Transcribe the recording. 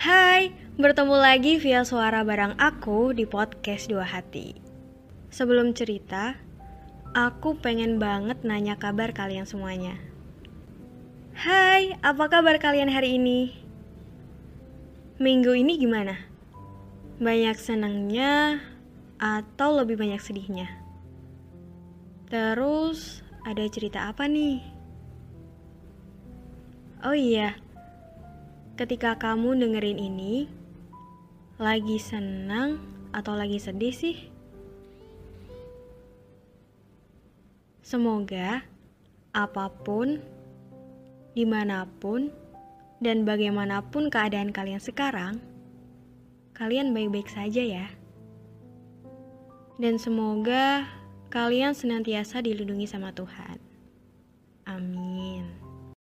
Hai, bertemu lagi via suara barang aku di podcast Dua Hati. Sebelum cerita, aku pengen banget nanya kabar kalian semuanya. Hai, apa kabar kalian hari ini? Minggu ini gimana? Banyak senangnya atau lebih banyak sedihnya? Terus, ada cerita apa nih? Oh iya, ketika kamu dengerin ini, lagi senang atau lagi sedih sih? Semoga apa pun, di mana pun, dan bagaimanapun keadaan kalian sekarang, kalian baik-baik saja ya. Dan semoga kalian senantiasa dilindungi sama Tuhan. Amin.